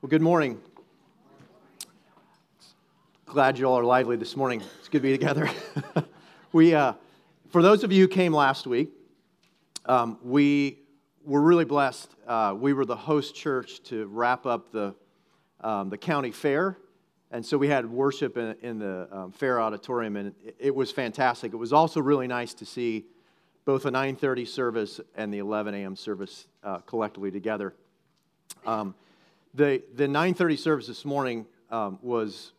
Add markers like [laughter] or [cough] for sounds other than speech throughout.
Well, good morning. Glad you all are lively this morning. It's good to be together. [laughs] we, uh, for those of you who came last week, um, we were really blessed. Uh, we were the host church to wrap up the, um, the county fair. And so we had worship in, in the um, fair auditorium, and it, it was fantastic. It was also really nice to see both the 9:30 service and the 11 a.m. service uh, collectively together. Um, the the 9:30 service this morning um, was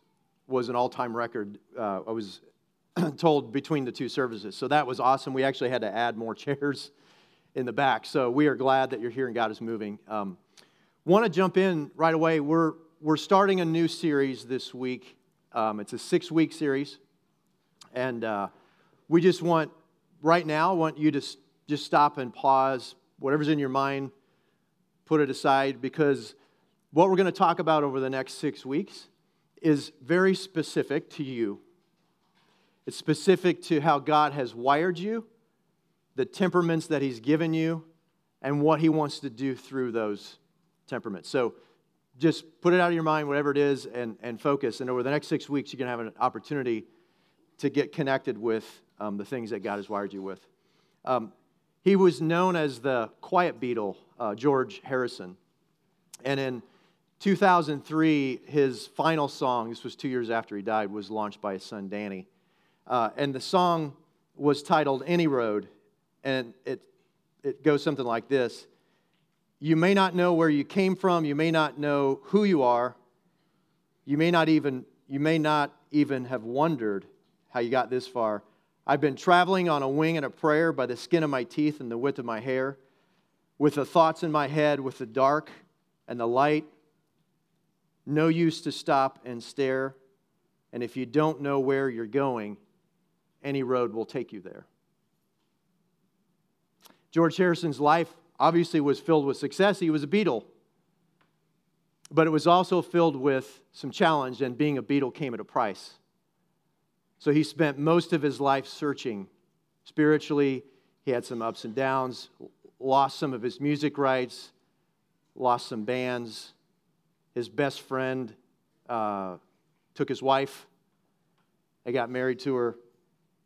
was an all-time record. Uh, I was [clears throat] told between the two services, so that was awesome. We actually had to add more [laughs] chairs in the back, so we are glad that you're here and God is moving. Um, Want to jump in right away? We're we're starting a new series this week. Um, it's a six-week series, and uh, we just want right now, want you to just stop and pause. Whatever's in your mind, put it aside because what we're going to talk about over the next six weeks is very specific to you. It's specific to how God has wired you, the temperaments that He's given you, and what He wants to do through those temperaments. So just put it out of your mind, whatever it is, and, and focus. And over the next six weeks, you're going to have an opportunity to get connected with um, the things that God has wired you with. Um, he was known as the quiet Beatle, uh, George Harrison. And in 2003, his final song, this was two years after he died, was launched by his son Dhani. Uh, and the song was titled Any Road. And it, it goes something like this You may not know where you came from, you may not know who you are, you may not even, you may not even have wondered how you got this far. I've been traveling on a wing and a prayer by the skin of my teeth and the width of my hair, with the thoughts in my head, with the dark and the light. No use to stop and stare. And if you don't know where you're going, any road will take you there. George Harrison's life obviously was filled with success. He was a Beatle. But it was also filled with some challenge, and being a Beatle came at a price. So he spent most of his life searching. Spiritually, he had some ups and downs, lost some of his music rights, lost some bands. His best friend uh, took his wife. They got married to her.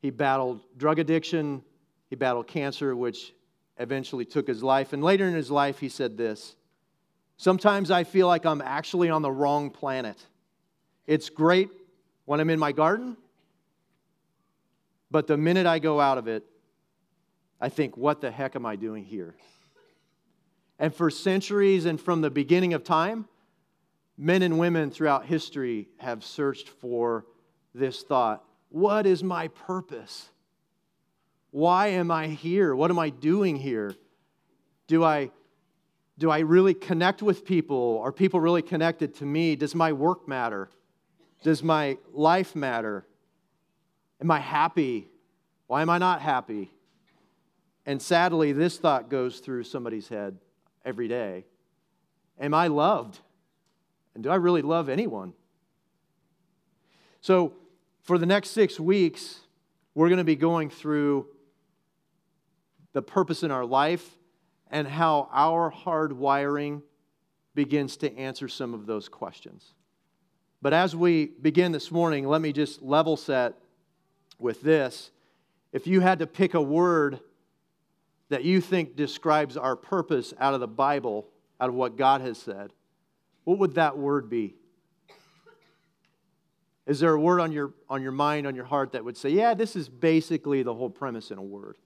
He battled drug addiction. He battled cancer, which eventually took his life. And later in his life, he said this Sometimes I feel like I'm actually on the wrong planet. It's great when I'm in my garden, but the minute I go out of it, I think, what the heck am I doing here? And for centuries and from the beginning of time, men and women throughout history have searched for this thought What is my purpose? Why am I here? What am I doing here? Do I, do I really connect with people? Are people really connected to me? Does my work matter? Does my life matter? Am I happy? Why am I not happy? And sadly, this thought goes through somebody's head every day Am I loved? And do I really love anyone? So, for the next six weeks, we're going to be going through the purpose in our life and how our hard wiring begins to answer some of those questions. But as we begin this morning, let me just level set with this. If you had to pick a word that you think describes our purpose out of the Bible, out of what God has said, what would that word be? Is there a word on your, on your mind, on your heart that would say, yeah, this is basically the whole premise in a word?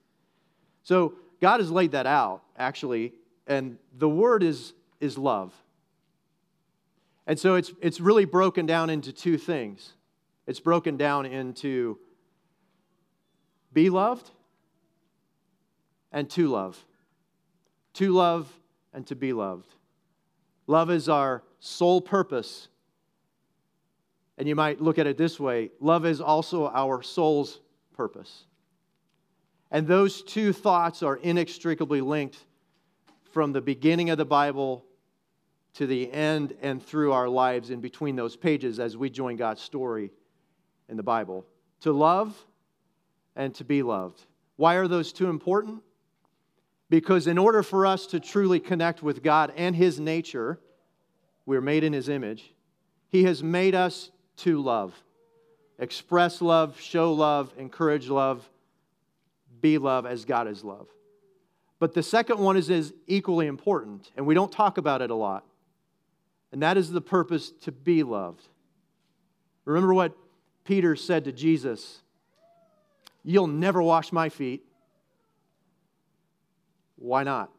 So God has laid that out, actually, and the word is, is love. And so it's, it's really broken down into two things. It's broken down into be loved and to love. To love and to be loved. Love is our sole purpose. And you might look at it this way love is also our soul's purpose. And those two thoughts are inextricably linked from the beginning of the Bible to the end and through our lives in between those pages as we join God's story in the Bible. To love and to be loved. Why are those two important? Because in order for us to truly connect with God and His nature, we're made in his image. He has made us to love, express love, show love, encourage love, be love as God is love. But the second one is, is equally important, and we don't talk about it a lot. And that is the purpose to be loved. Remember what Peter said to Jesus You'll never wash my feet. Why not?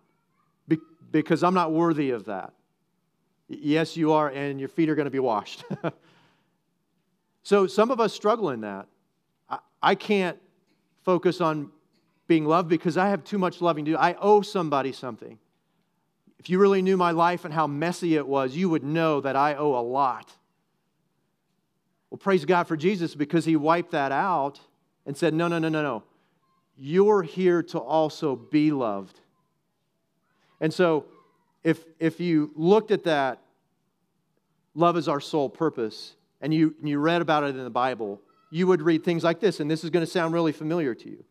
Be- because I'm not worthy of that. Yes, you are, and your feet are going to be washed. [laughs] so some of us struggle in that. I, I can't focus on being loved because I have too much loving to do. I owe somebody something. If you really knew my life and how messy it was, you would know that I owe a lot. Well, praise God for Jesus because he wiped that out and said, No, no, no, no, no. You're here to also be loved. And so, if, if you looked at that, love is our sole purpose, and you, and you read about it in the Bible, you would read things like this, and this is going to sound really familiar to you.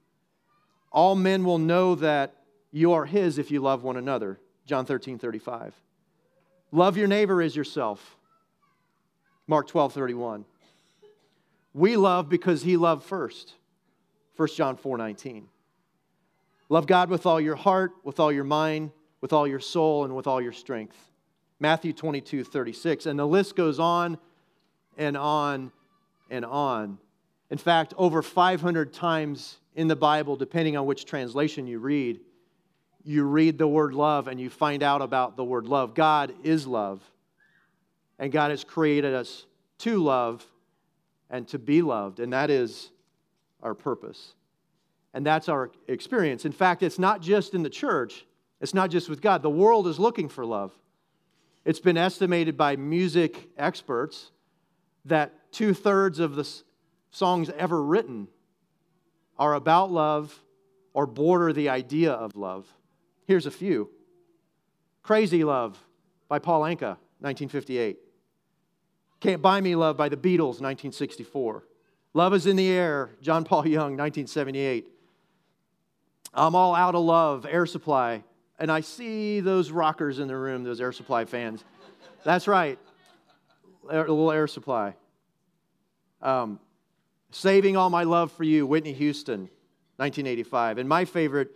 All men will know that you are his if you love one another. John 13, 35. Love your neighbor as yourself. Mark 12, 31. We love because he loved first. 1 John 4, 19. Love God with all your heart, with all your mind, with all your soul, and with all your strength. Matthew 22, 36. And the list goes on and on and on. In fact, over 500 times in the Bible, depending on which translation you read, you read the word love and you find out about the word love. God is love, and God has created us to love and to be loved, and that is our purpose. And that's our experience. In fact, it's not just in the church, it's not just with God. The world is looking for love. It's been estimated by music experts that two thirds of the songs ever written are about love or border the idea of love. Here's a few Crazy Love by Paul Anka, 1958. Can't Buy Me Love by the Beatles, 1964. Love is in the Air, John Paul Young, 1978. I'm All Out of Love, Air Supply. And I see those rockers in the room, those Air Supply fans. That's right, a little Air Supply. Um, Saving All My Love for You, Whitney Houston, 1985. And my favorite,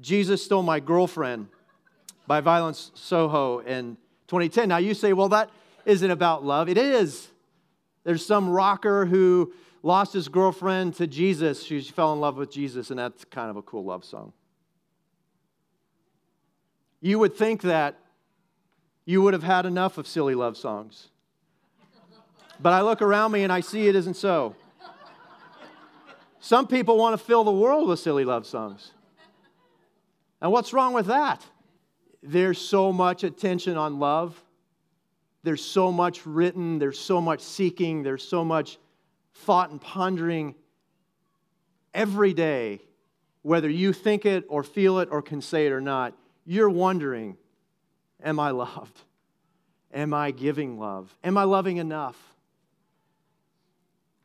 Jesus Stole My Girlfriend by Violence Soho in 2010. Now you say, well, that isn't about love. It is. There's some rocker who lost his girlfriend to Jesus. She fell in love with Jesus, and that's kind of a cool love song. You would think that you would have had enough of silly love songs. But I look around me and I see it isn't so. Some people want to fill the world with silly love songs. And what's wrong with that? There's so much attention on love. There's so much written. There's so much seeking. There's so much thought and pondering every day, whether you think it or feel it or can say it or not. You're wondering Am I loved? Am I giving love? Am I loving enough?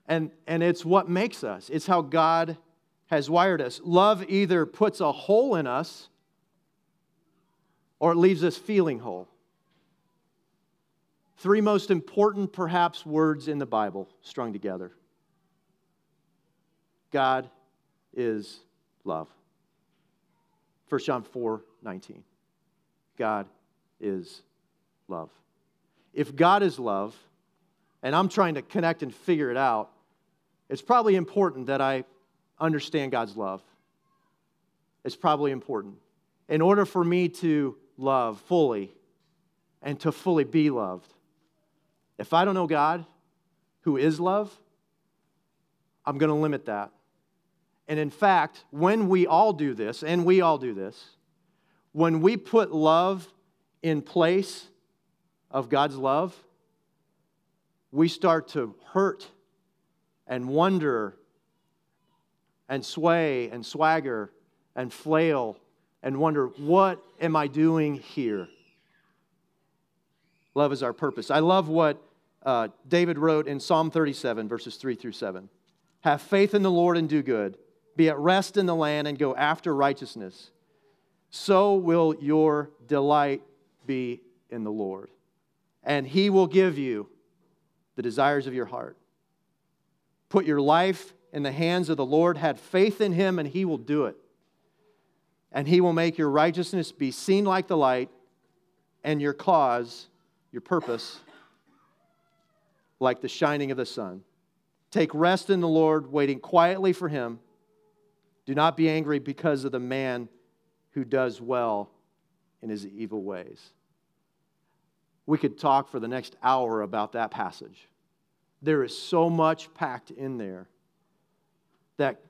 And, and it's what makes us, it's how God has wired us. Love either puts a hole in us or it leaves us feeling whole. Three most important, perhaps, words in the Bible strung together God is love. 1 John 4 19. God is love. If God is love, and I'm trying to connect and figure it out, it's probably important that I understand God's love. It's probably important. In order for me to love fully and to fully be loved, if I don't know God, who is love, I'm going to limit that. And in fact, when we all do this, and we all do this, when we put love in place of God's love, we start to hurt and wonder and sway and swagger and flail and wonder, what am I doing here? Love is our purpose. I love what uh, David wrote in Psalm 37, verses 3 through 7. Have faith in the Lord and do good, be at rest in the land and go after righteousness. So will your delight be in the Lord and he will give you the desires of your heart. Put your life in the hands of the Lord, had faith in him, and he will do it. And he will make your righteousness be seen like the light, and your cause, your purpose, like the shining of the sun. Take rest in the Lord, waiting quietly for him. Do not be angry because of the man who does well in his evil ways. We could talk for the next hour about that passage. There is so much packed in there that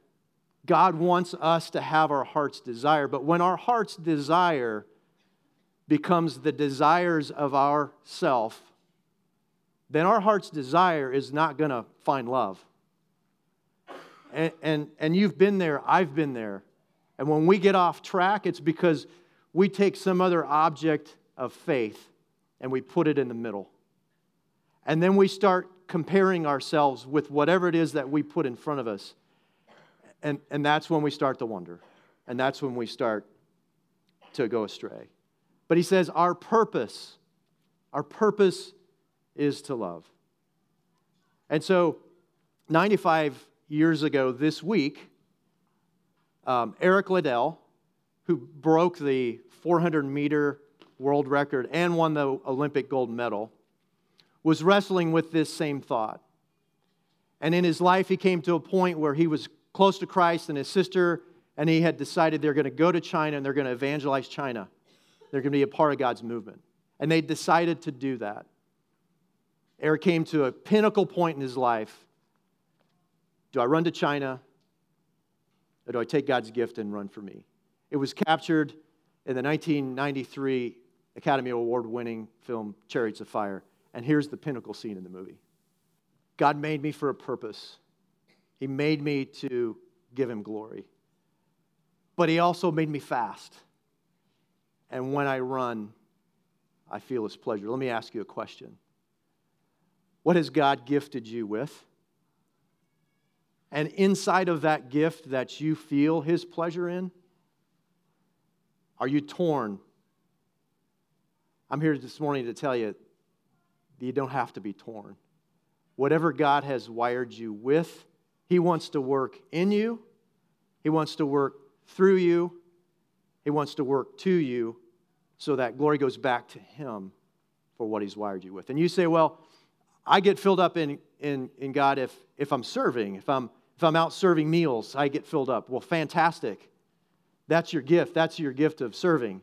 God wants us to have our heart's desire. But when our heart's desire becomes the desires of our self, then our heart's desire is not going to find love. And, and, and you've been there, I've been there. And when we get off track, it's because we take some other object of faith and we put it in the middle. And then we start comparing ourselves with whatever it is that we put in front of us. And, and that's when we start to wonder. And that's when we start to go astray. But he says, our purpose, our purpose is to love. And so, 95 years ago this week, um, Eric Liddell, who broke the 400 meter world record and won the Olympic gold medal, was wrestling with this same thought. And in his life, he came to a point where he was close to Christ and his sister, and he had decided they're going to go to China and they're going to evangelize China. They're going to be a part of God's movement. And they decided to do that. Eric came to a pinnacle point in his life. Do I run to China? Or do I take God's gift and run for me? It was captured in the 1993 Academy Award winning film Chariots of Fire. And here's the pinnacle scene in the movie God made me for a purpose, He made me to give Him glory. But He also made me fast. And when I run, I feel His pleasure. Let me ask you a question What has God gifted you with? And inside of that gift that you feel His pleasure in, are you torn? I'm here this morning to tell you you don't have to be torn. Whatever God has wired you with, He wants to work in you, He wants to work through you, He wants to work to you so that glory goes back to Him for what He's wired you with. And you say, well, I get filled up in, in, in God if, if I'm serving, if I'm, if I'm out serving meals, I get filled up. Well, fantastic. That's your gift. That's your gift of serving.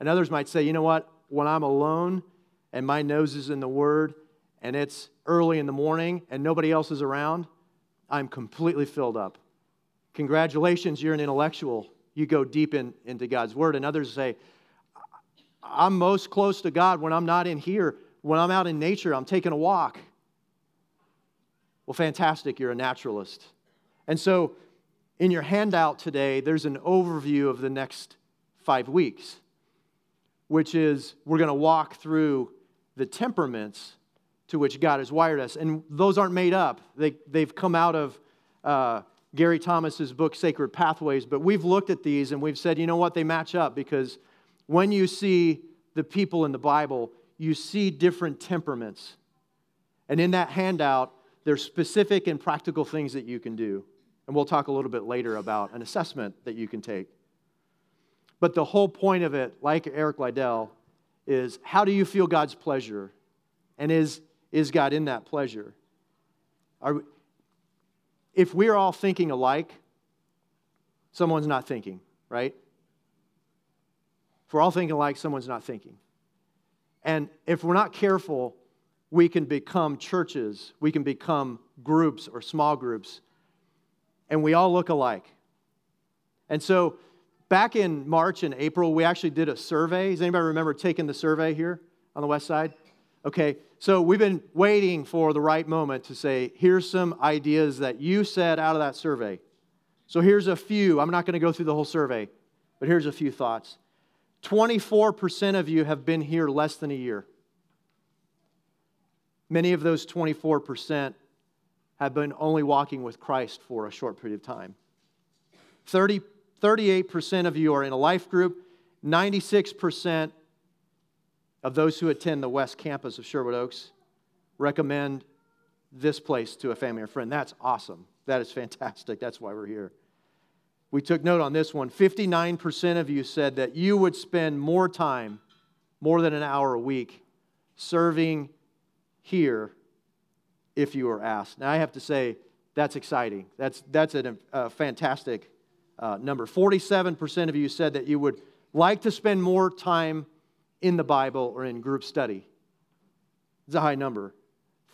And others might say, you know what? When I'm alone and my nose is in the Word and it's early in the morning and nobody else is around, I'm completely filled up. Congratulations, you're an intellectual. You go deep in, into God's Word. And others say, I'm most close to God when I'm not in here. When I'm out in nature, I'm taking a walk. Well, fantastic, you're a naturalist. And so in your handout today, there's an overview of the next five weeks, which is we're going to walk through the temperaments to which God has wired us. And those aren't made up, they, they've come out of uh, Gary Thomas's book, Sacred Pathways. But we've looked at these and we've said, you know what, they match up because when you see the people in the Bible, you see different temperaments. And in that handout, there's specific and practical things that you can do. And we'll talk a little bit later about an assessment that you can take. But the whole point of it, like Eric Liddell, is how do you feel God's pleasure? And is, is God in that pleasure? Are, if we're all thinking alike, someone's not thinking, right? If we're all thinking alike, someone's not thinking. And if we're not careful, we can become churches, we can become groups or small groups and we all look alike. And so back in March and April, we actually did a survey. Does anybody remember taking the survey here on the west side? Okay, so we've been waiting for the right moment to say, here's some ideas that you said out of that survey. So here's a few. I'm not going to go through the whole survey, but here's a few thoughts. 24% of you have been here less than a year. Many of those 24% have been only walking with Christ for a short period of time. 30, 38% of you are in a life group, 96% of those who attend the West Campus of Sherwood Oaks recommend this place to a family or friend. That's awesome. That is fantastic. That's why we're here. We took note on this one. 59% of you said that you would spend more time, more than an hour a week, serving here if you were asked. Now, I have to say, that's exciting. That's, that's a, a fantastic uh, number. 47% of you said that you would like to spend more time in the Bible or in group study. It's a high number.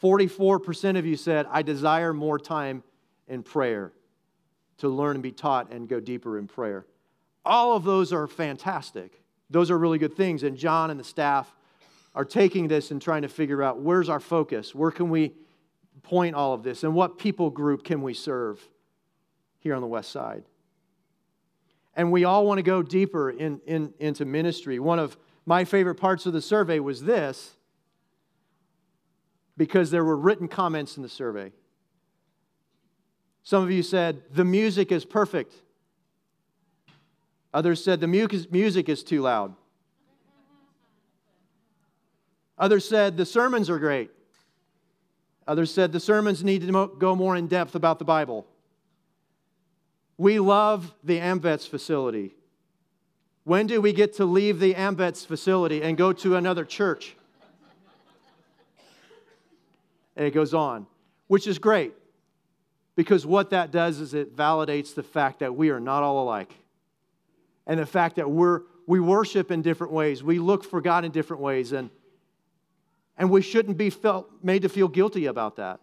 44% of you said, I desire more time in prayer to learn and be taught and go deeper in prayer. All of those are fantastic. Those are really good things. And John and the staff are taking this and trying to figure out where's our focus? Where can we point all of this? And what people group can we serve here on the West Side? And we all want to go deeper in, in, into ministry. One of my favorite parts of the survey was this because there were written comments in the survey. Some of you said, the music is perfect. Others said, the music is too loud. Others said, the sermons are great. Others said, the sermons need to go more in depth about the Bible. We love the AMVETS facility. When do we get to leave the AMVETS facility and go to another church? And it goes on, which is great because what that does is it validates the fact that we are not all alike. And the fact that we're, we worship in different ways, we look for God in different ways, and, and we shouldn't be felt, made to feel guilty about that.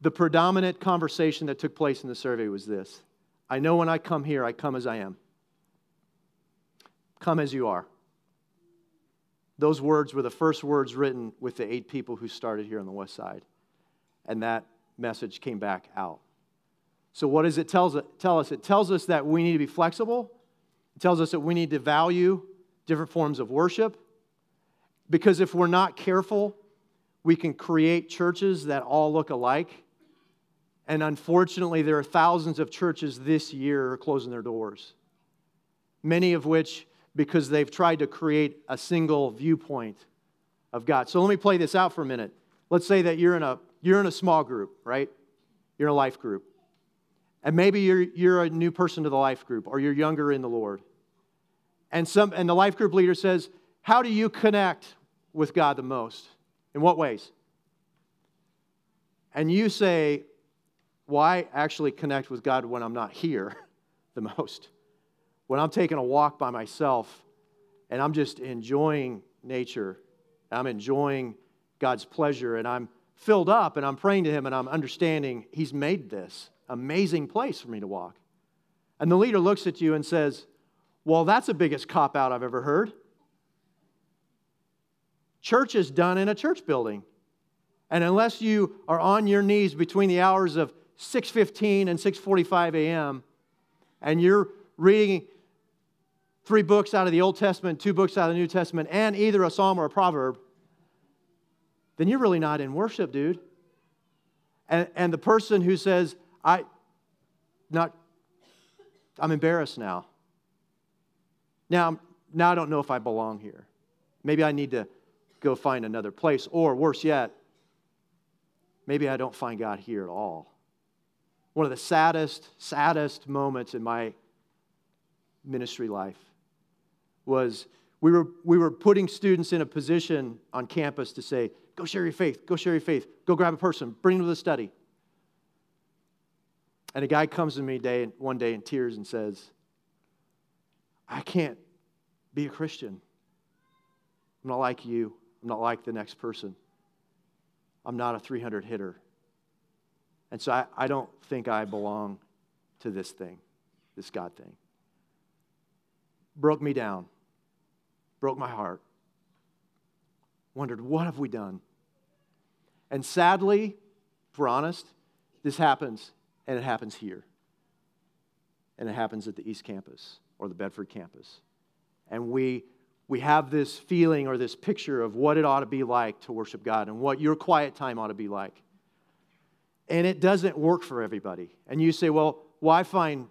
The predominant conversation that took place in the survey was this I know when I come here, I come as I am. Come as you are. Those words were the first words written with the eight people who started here on the West Side. And that message came back out. So, what does it tell us? It tells us that we need to be flexible. It tells us that we need to value different forms of worship. Because if we're not careful, we can create churches that all look alike. And unfortunately, there are thousands of churches this year closing their doors, many of which because they've tried to create a single viewpoint of God. So let me play this out for a minute. Let's say that you're in a, you're in a small group, right? You're in a life group. And maybe you're, you're a new person to the life group or you're younger in the Lord. And, some, and the life group leader says, How do you connect with God the most? In what ways? And you say, why actually connect with God when I'm not here [laughs] the most when I'm taking a walk by myself and I'm just enjoying nature, I'm enjoying God's pleasure, and I'm filled up and I'm praying to Him and I'm understanding He's made this amazing place for me to walk. And the leader looks at you and says, Well, that's the biggest cop out I've ever heard. Church is done in a church building. And unless you are on your knees between the hours of 6:15 and 6:45 a.m. and you're reading three books out of the Old Testament, two books out of the New Testament, and either a psalm or a proverb, then you're really not in worship, dude. And, and the person who says, I not I'm embarrassed now. Now, now I don't know if I belong here. Maybe I need to go find another place. Or worse yet, maybe I don't find God here at all. One of the saddest, saddest moments in my ministry life was we were, we were putting students in a position on campus to say, go share your faith, go share your faith, go grab a person, bring them to the study. And a guy comes to me day, one day in tears and says, I can't be a Christian. I'm not like you. I'm not like the next person. I'm not a 300 hitter. And so I, I don't think I belong to this thing, this God thing. Broke me down broke my heart. Wondered, what have we done? And sadly, if we're honest, this happens, and it happens here. And it happens at the East Campus or the Bedford campus. And we, we have this feeling or this picture of what it ought to be like to worship God and what your quiet time ought to be like. And it doesn't work for everybody. And you say, well, I find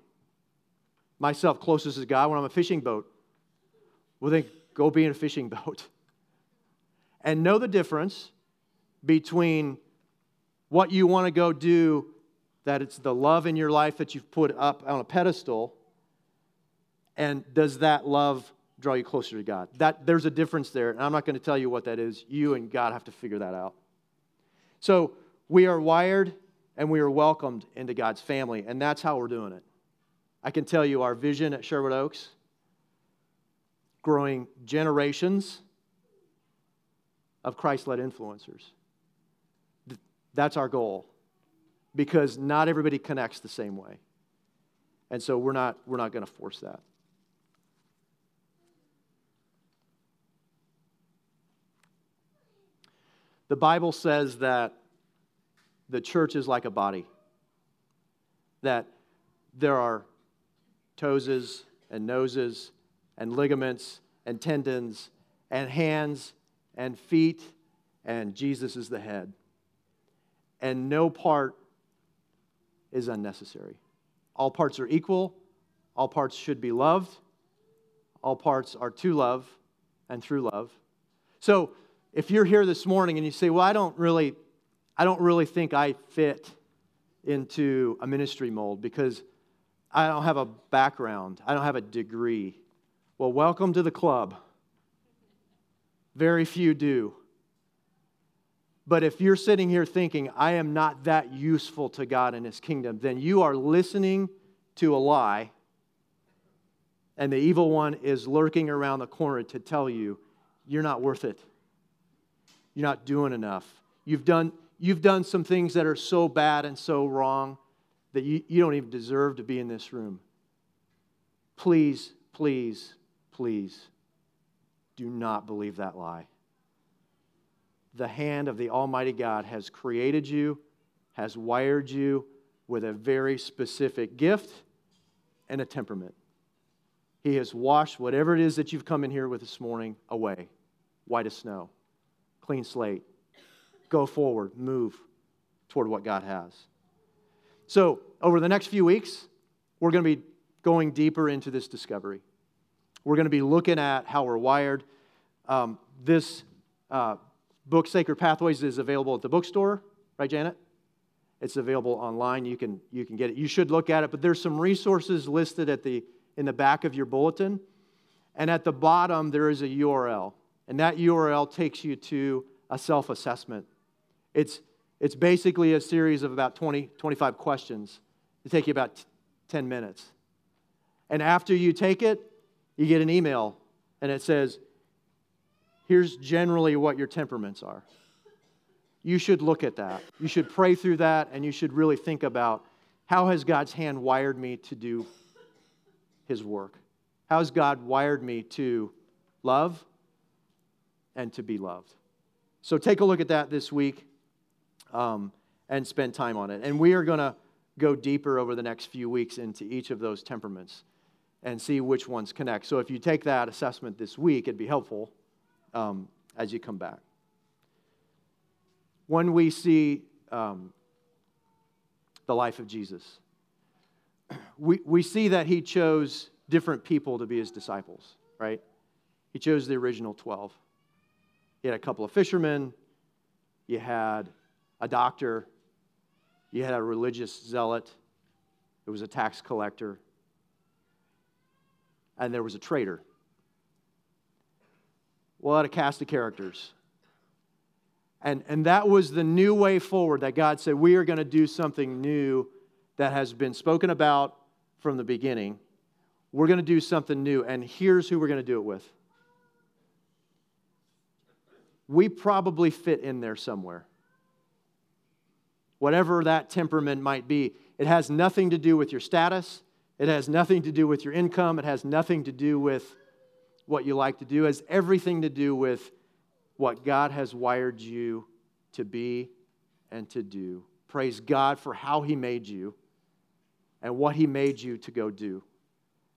myself closest to God when I'm a fishing boat. Well, then go be in a fishing [laughs] boat. And know the difference between what you want to go do, that it's the love in your life that you've put up on a pedestal, and does that love draw you closer to God? That, there's a difference there, and I'm not going to tell you what that is. You and God have to figure that out. So we are wired and we are welcomed into God's family, and that's how we're doing it. I can tell you our vision at Sherwood Oaks growing generations of Christ led influencers. That's our goal because not everybody connects the same way. And so we're not, we're not going to force that. The Bible says that the church is like a body, that there are toes and noses and ligaments and tendons and hands and feet, and Jesus is the head. And no part is unnecessary. All parts are equal, all parts should be loved, all parts are to love and through love. So, if you're here this morning and you say, "Well, I don't really I don't really think I fit into a ministry mold because I don't have a background, I don't have a degree." Well, welcome to the club. Very few do. But if you're sitting here thinking, I am not that useful to God and His kingdom, then you are listening to a lie, and the evil one is lurking around the corner to tell you, you're not worth it. You're not doing enough. You've done, you've done some things that are so bad and so wrong that you, you don't even deserve to be in this room. Please, please, please do not believe that lie. The hand of the Almighty God has created you, has wired you with a very specific gift and a temperament. He has washed whatever it is that you've come in here with this morning away, white as snow, clean slate. Go forward, move toward what God has. So, over the next few weeks, we're going to be going deeper into this discovery. We're going to be looking at how we're wired. Um, this uh, book, Sacred Pathways, is available at the bookstore, right, Janet? It's available online. You can, you can get it. You should look at it, but there's some resources listed at the, in the back of your bulletin. And at the bottom, there is a URL. And that URL takes you to a self assessment. It's, it's basically a series of about 20, 25 questions. It take you about t- 10 minutes. And after you take it, you get an email and it says, here's generally what your temperaments are. You should look at that. You should pray through that and you should really think about how has God's hand wired me to do his work? How has God wired me to love and to be loved? So take a look at that this week um, and spend time on it. And we are going to go deeper over the next few weeks into each of those temperaments and see which ones connect. So if you take that assessment this week, it'd be helpful um, as you come back. When we see um, the life of Jesus, [clears throat] we, we see that he chose different people to be his disciples, right? He chose the original 12. He had a couple of fishermen, you had a doctor, you had a religious zealot, there was a tax collector, and there was a traitor. What a cast of characters. And, and that was the new way forward that God said, we are going to do something new that has been spoken about from the beginning. We're going to do something new, and here's who we're going to do it with. We probably fit in there somewhere. Whatever that temperament might be, it has nothing to do with your status, it has nothing to do with your income. It has nothing to do with what you like to do. It has everything to do with what God has wired you to be and to do. Praise God for how He made you and what He made you to go do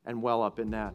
and well up in that.